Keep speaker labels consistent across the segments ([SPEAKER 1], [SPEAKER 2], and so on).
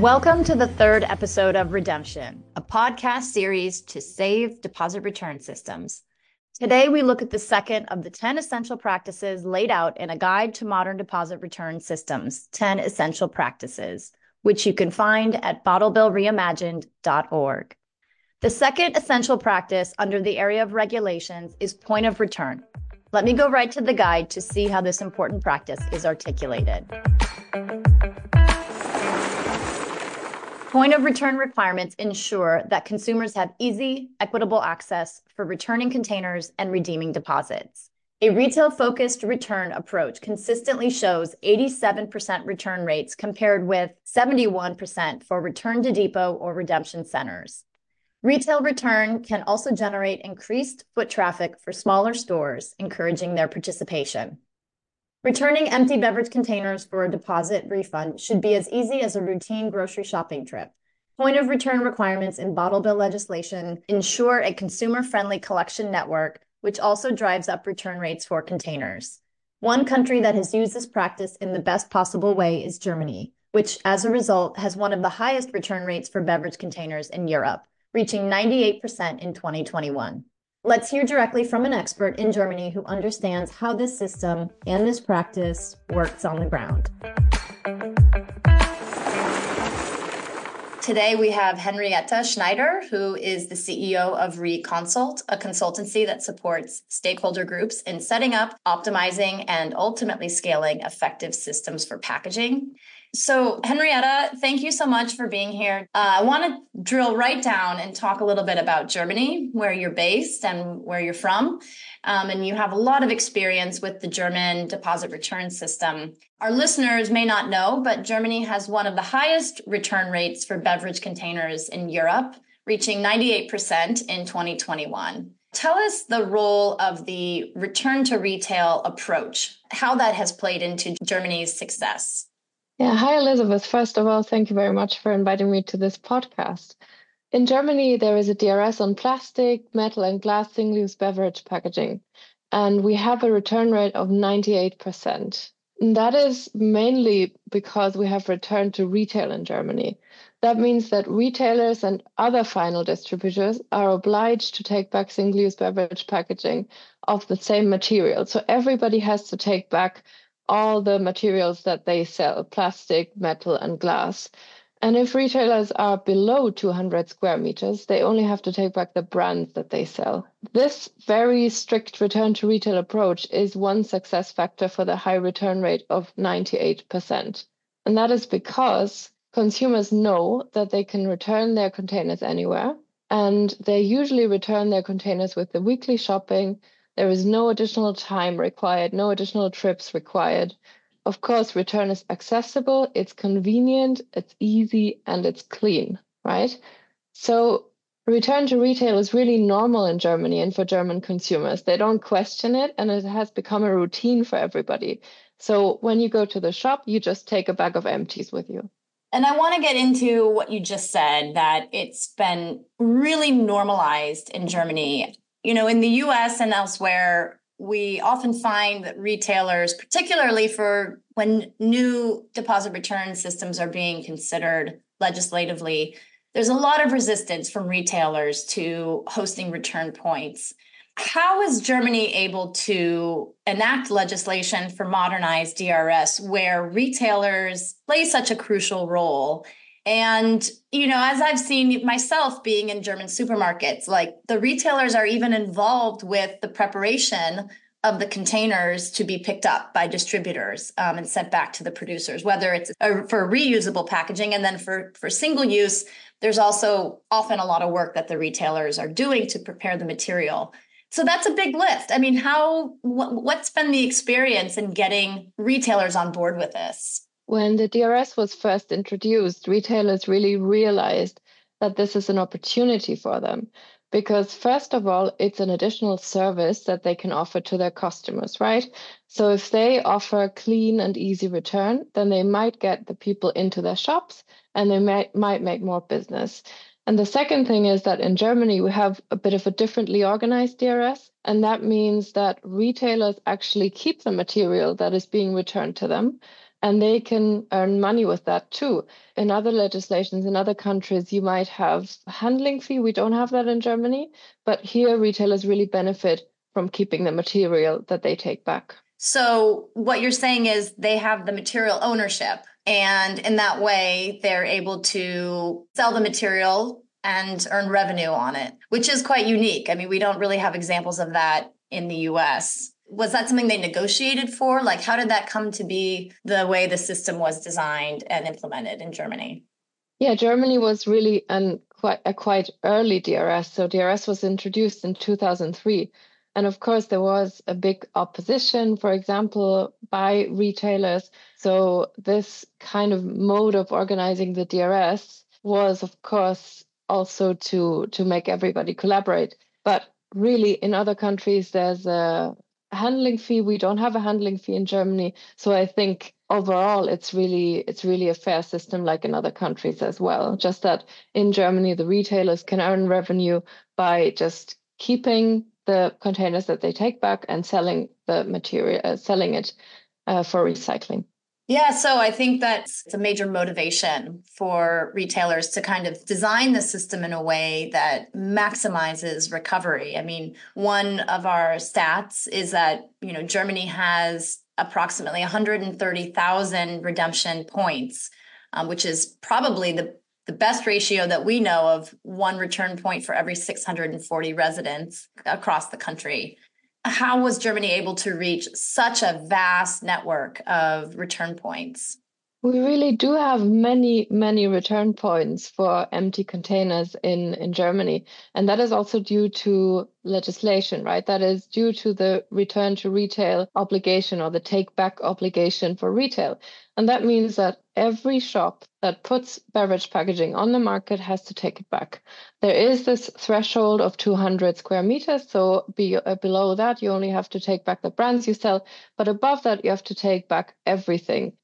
[SPEAKER 1] Welcome to the third episode of Redemption, a podcast series to save deposit return systems. Today, we look at the second of the 10 essential practices laid out in a guide to modern deposit return systems 10 essential practices, which you can find at bottlebillreimagined.org. The second essential practice under the area of regulations is point of return. Let me go right to the guide to see how this important practice is articulated. Point of return requirements ensure that consumers have easy, equitable access for returning containers and redeeming deposits. A retail focused return approach consistently shows 87% return rates compared with 71% for return to depot or redemption centers. Retail return can also generate increased foot traffic for smaller stores, encouraging their participation. Returning empty beverage containers for a deposit refund should be as easy as a routine grocery shopping trip. Point of return requirements in bottle bill legislation ensure a consumer friendly collection network, which also drives up return rates for containers. One country that has used this practice in the best possible way is Germany, which as a result has one of the highest return rates for beverage containers in Europe, reaching 98% in 2021. Let's hear directly from an expert in Germany who understands how this system and this practice works on the ground. Today, we have Henriette Schneider, who is the CEO of ReConsult, a consultancy that supports stakeholder groups in setting up, optimizing, and ultimately scaling effective systems for packaging. So, Henriette, thank you so much for being here. Uh, I want to drill right down and talk a little bit about Germany, where you're based and where you're from. Um, and you have a lot of experience with the German deposit return system. Our listeners may not know, but Germany has one of the highest return rates for beverage containers in Europe, reaching 98% in 2021. Tell us the role of the return to retail approach, how that has played into Germany's success.
[SPEAKER 2] Yeah, hi Elizabeth. First of all, thank you very much for inviting me to this podcast. In Germany, there is a DRS on plastic, metal, and glass single use beverage packaging, and we have a return rate of 98%. And that is mainly because we have returned to retail in Germany. That means that retailers and other final distributors are obliged to take back single use beverage packaging of the same material. So everybody has to take back all the materials that they sell plastic, metal, and glass. And if retailers are below 200 square meters, they only have to take back the brands that they sell. This very strict return to retail approach is one success factor for the high return rate of 98%. And that is because consumers know that they can return their containers anywhere. And they usually return their containers with the weekly shopping there is no additional time required, no additional trips required. Of course, return is accessible, it's convenient, it's easy, and it's clean, right? So, return to retail is really normal in Germany and for German consumers. They don't question it, and it has become a routine for everybody. So, when you go to the shop, you just take a bag of empties with you.
[SPEAKER 1] And I want to get into what you just said that it's been really normalized in Germany you know, in the US and elsewhere, we often find that retailers, particularly for when new deposit return systems are being considered legislatively, there's a lot of resistance from retailers to hosting return points. How is Germany able to enact legislation for modernized DRS where retailers play such a crucial role and, you know, as I've seen myself being in German supermarkets, like the retailers are even involved with the preparation of the containers to be picked up by distributors um, and sent back to the producers, whether it's a, for reusable packaging and then for, for single use, there's also often a lot of work that the retailers are doing to prepare the material. So that's a big lift. I mean, how wh- what's been the experience in getting retailers on board with this?
[SPEAKER 2] When the DRS was first introduced, retailers really realized that this is an opportunity for them because first of all it's an additional service that they can offer to their customers right? So if they offer clean and easy return then they might get the people into their shops and they might, might make more business. And the second thing is that in germany we have a bit of a differently organized drs and that means that retailers actually keep the material that is being returned to them and they can earn money with that too. In other legislations in other countries, you might have handling fee. We don't have that in Germany, but here retailers really benefit from keeping the material that they take back.
[SPEAKER 1] So what you're saying is they have the material ownership and in that way they're able to sell the material and earn revenue on it, which is quite unique. I mean, we don't really have examples of that in the US was that something they negotiated for? Like, how did that come to be the way the system was designed and implemented in Germany?
[SPEAKER 2] Yeah, Germany was really an, quite, a quite early DRS. So DRS was introduced in 2003. And of course, there was a big opposition, for example, by retailers. So this kind of mode of organizing the DRS was, of course, also to to make everybody collaborate. But really, in other countries, there's a handling fee. We don't have a handling fee in Germany. So I think overall it's really it's really a fair system like in other countries as well. Just that in Germany the retailers can earn revenue by just keeping the containers that they take back and selling the material, uh, selling it uh, for recycling.
[SPEAKER 1] Yeah, so I think that's a major motivation for retailers to kind of design the system in a way that maximizes recovery. I mean, one of our stats is that, you know, Germany has approximately 130,000 redemption points, um, which is probably the the best ratio that we know of one return point for every 640 residents across the country how was Germany able to reach such a vast network of return points?
[SPEAKER 2] We really do have many, many return points for empty containers in, in Germany. And that is also due to legislation, right? That is due to the return to retail obligation or the take back obligation for retail. And that means that every shop that puts beverage packaging on the market has to take it back. There is this threshold of 200 square meters. So be, uh, below that, you only have to take back the brands you sell. But above that, you have to take back everything.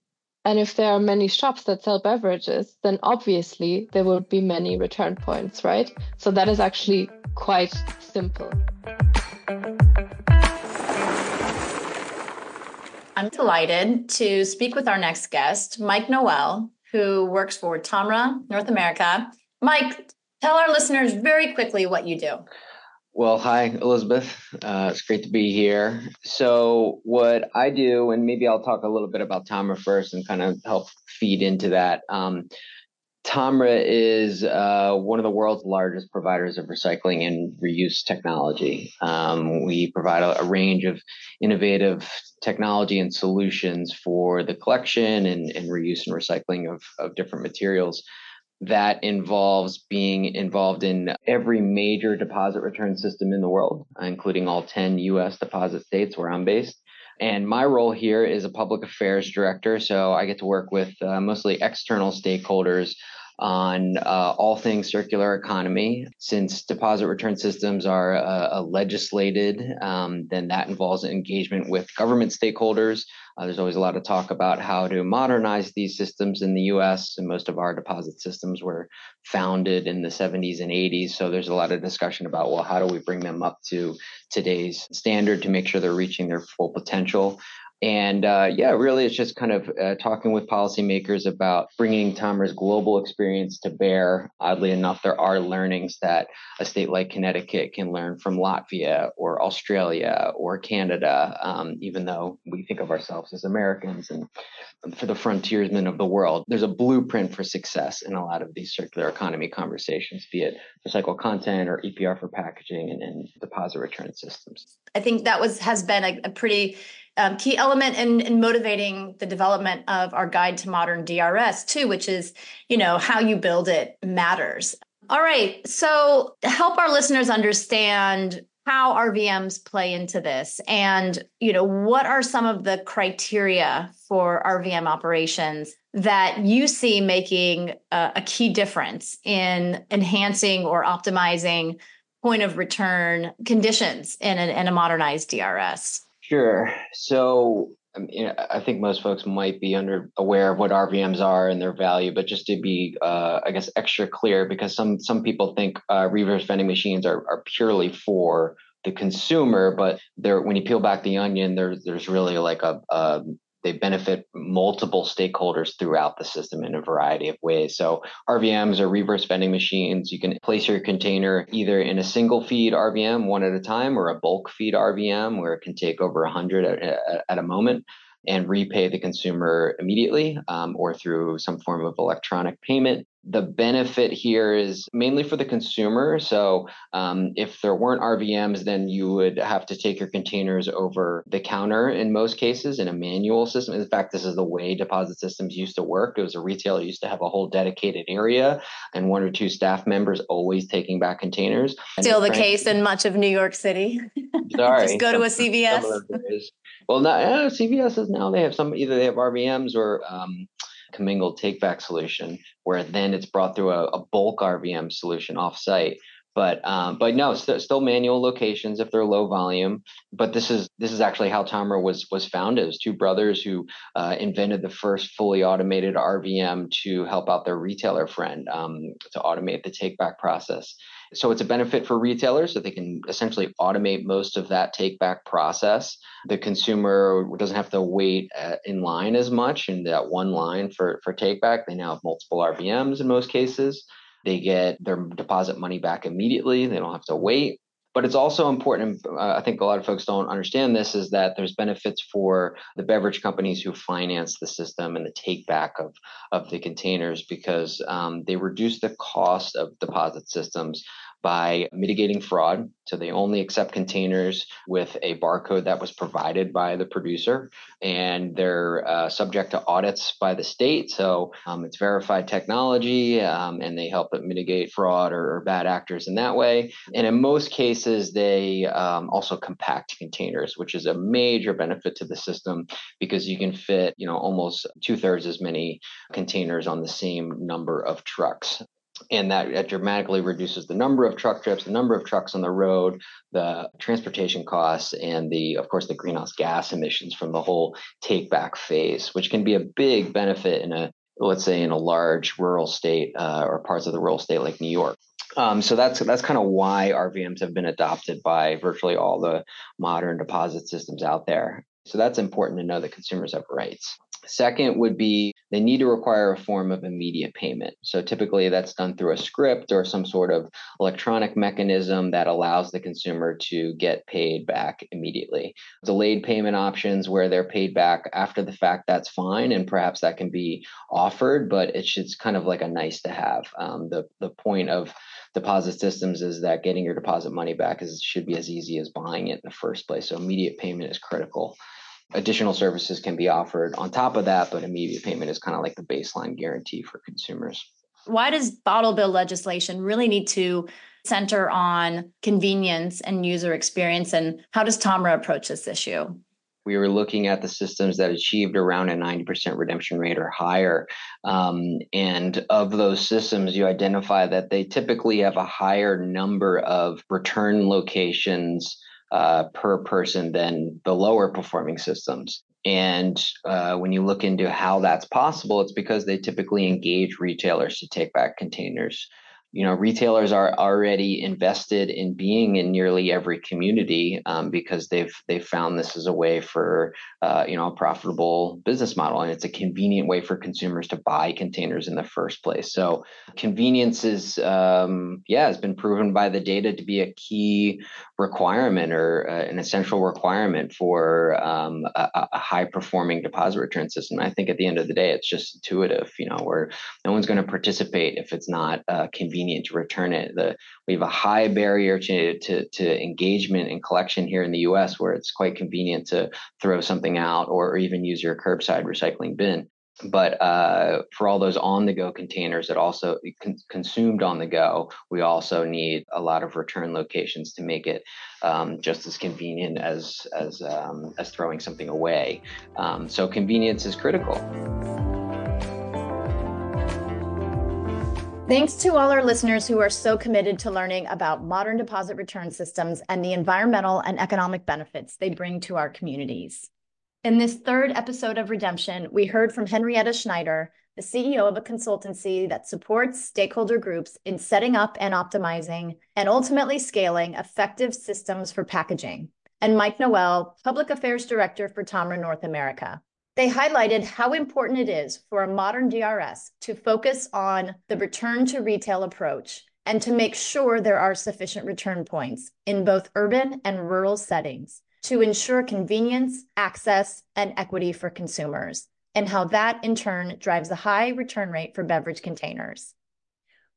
[SPEAKER 2] And if there are many shops that sell beverages, then obviously there will be many return points, right? So that is actually quite simple.
[SPEAKER 1] I'm delighted to speak with our next guest, Mike Noel, who works for Tomra North America. Mike, tell our listeners very quickly what you do.
[SPEAKER 3] Well, hi, Elizabeth. Uh, it's great to be here. So, what I do, and maybe I'll talk a little bit about Tomra first and kind of help feed into that. Um, is uh, one of the world's largest providers of recycling and reuse technology. Um, we provide a, a, range of innovative technology and solutions for the collection and, and reuse and recycling of, of different materials that involves being involved in every major deposit return system in the world, including all 10 US deposit states where I'm based. And my role here is a public affairs director. So I get to work with uh, mostly external stakeholders on uh, all things circular economy. Since deposit return systems are uh, legislated, um, then that involves engagement with government stakeholders. Uh, there's always a lot of talk about how to modernize these systems in the US, and most of our deposit systems were founded in the 70s and 80s. So there's a lot of discussion about, well, how do we bring them up to today's standard to make sure they're reaching their full potential? And uh, yeah, really, it's just kind of uh, talking with policymakers about bringing Tomra's global experience to bear. Oddly enough, there are learnings that a state like Connecticut can learn from Latvia or Australia or Canada, um, even though we think of ourselves as Americans and for the frontiersmen of the world. There's a blueprint for success in a lot of these circular economy conversations, be it recycled content or EPR for packaging and, and deposit return systems.
[SPEAKER 1] I think that was has been a, a pretty um, key element in, in motivating the development of our guide to modern DRS too, which is, you know, how you build it matters. All right. So help our listeners understand how RVMs play into this and you know what are some of the criteria for RVM operations that you see making a, a key difference in enhancing or optimizing point of return conditions in, in a modernized DRS?
[SPEAKER 3] Sure. So I, mean, I think most folks might be under aware of what RVMs are and their value, but just to be, uh, I guess, extra clear, because some some people think uh, reverse vending machines are, are purely for the consumer, but there, when you peel back the onion, there's there's really like a, a they benefit multiple stakeholders throughout the system in a variety of ways. So RVMs are reverse vending machines. You can place your container either in a single feed RVM one at a time or a bulk feed RVM where it can take over 100 at, at a moment and repay the consumer immediately um, or through some form of electronic payment. The benefit here is mainly for the consumer. So, um, if there weren't RVMs, then you would have to take your containers over the counter in most cases in a manual system. In fact, this is the way deposit systems used to work. It was a retailer used to have a whole dedicated area and one or two staff members always taking back containers.
[SPEAKER 1] Still the case in much of New York City.
[SPEAKER 3] Sorry.
[SPEAKER 1] Just go to a CVS.
[SPEAKER 3] Well, not uh, CVS is now they have some either they have RVMs or um, commingled take back solution where then it's brought through a, bulk RVM solution off site. But um, but no, st- still manual locations if they're low volume. But this is this is actually how Tomra was was founded. It was two brothers who uh, invented the first fully automated RVM to help out their retailer friend um, to automate the take back process. So it's a benefit for retailers that they can essentially automate most of that take back process. The consumer doesn't have to wait uh, in line as much in that one line for, for take back. They now have multiple RVMs in most cases. They get their deposit money back immediately. They don't have to wait. But it's also important, uh, I think a lot of folks don't understand this, is that there's benefits for the beverage companies who finance the system and the take back of, of the containers because um, they reduce the cost of deposit systems by mitigating fraud. So they only accept containers with a barcode that was provided by the producer, and they're uh, subject to audits by the state. So um, it's verified technology, um, and they help mitigate fraud or, or, bad actors in that way. And in most cases, they um, also compact containers, which is a major benefit to the system because you can fit, you know, almost two thirds as many containers on the same number of trucks and that, that, dramatically reduces the number of truck trips, the number of trucks on the road, the transportation costs, and the, of course, the greenhouse gas emissions from the whole take back phase, which can be a big benefit in a, let's say, in a large rural state uh, or parts of the rural state like New York. Um, so that's that's kind of why RVMs have been adopted by virtually all the modern deposit systems out there. So that's important to know that consumers have rights. Second would be they need to require a form of immediate payment. So typically that's done through a script or some sort of electronic mechanism that allows the consumer to get paid back immediately. Delayed payment options where they're paid back after the fact, that's fine. And perhaps that can be offered, but it's, it's kind of like a nice to have. Um, the, the point of deposit systems is that getting your deposit money back is should be as easy as buying it in the first place. So immediate payment is critical additional services can be offered on top of that, but immediate payment is kind of like the baseline guarantee for consumers.
[SPEAKER 1] Why does bottle bill legislation really need to center on convenience and user experience? And how does Tomra approach this issue?
[SPEAKER 3] we were looking at the systems that achieved around a 90% redemption rate or higher. Um, and of those systems, you identify that they typically have a higher number of return locations uh, per person than the lower performing systems. And uh, when you look into how that's possible, it's because they typically engage retailers to take back containers you know retailers are already invested in being in nearly every community um, because they've they've found this is a way for uh, you know a profitable business model and it's a convenient way for consumers to buy containers in the first place. So convenience is um, yeah has been proven by the data to be a key requirement or uh, an essential requirement for um, a, a, high performing deposit return system. I think at the end of the day it's just intuitive you know where no one's going to participate if it's not uh, convenient convenient to return it. The, we have a high barrier to, to, to engagement and collection here in the US where it's quite convenient to throw something out or, or even use your curbside recycling bin. But uh, for all those on the go containers that also con- consumed on the go, we also need a lot of return locations to make it um, just as convenient as as um, as throwing something away. Um, so convenience is critical.
[SPEAKER 1] Thanks to all our listeners who are so committed to learning about modern deposit return systems and the environmental and economic benefits they bring to our communities. In this third episode of Redemption, we heard from Henriette Schneider, the CEO of a consultancy that supports stakeholder groups in setting up and optimizing and ultimately scaling effective systems for packaging, and Mike Noel, Public Affairs Director for Tomra North America. They highlighted how important it is for a modern DRS to focus on the return to retail approach and to make sure there are sufficient return points in both urban and rural settings to ensure convenience, access, and equity for consumers, and how that in turn drives a high return rate for beverage containers.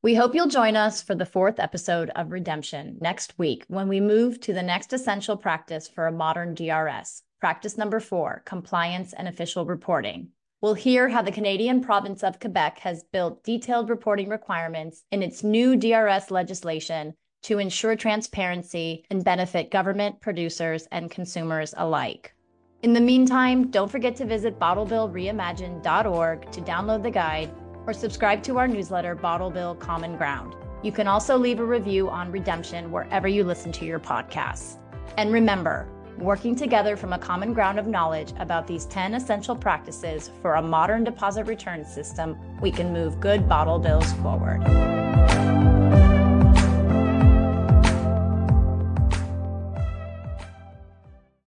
[SPEAKER 1] We hope you'll join us for the fourth episode of Redemption next week when we move to the next essential practice for a modern DRS, practice number four compliance and official reporting. We'll hear how the Canadian province of Quebec has built detailed reporting requirements in its new DRS legislation to ensure transparency and benefit government, producers, and consumers alike. In the meantime, don't forget to visit bottlebillreimagined.org to download the guide or subscribe to our newsletter, Bottle Bill Common Ground. You can also leave a review on redemption wherever you listen to your podcasts. And remember, working together from a common ground of knowledge about these 10 essential practices for a modern deposit return system, we can move good bottle bills forward.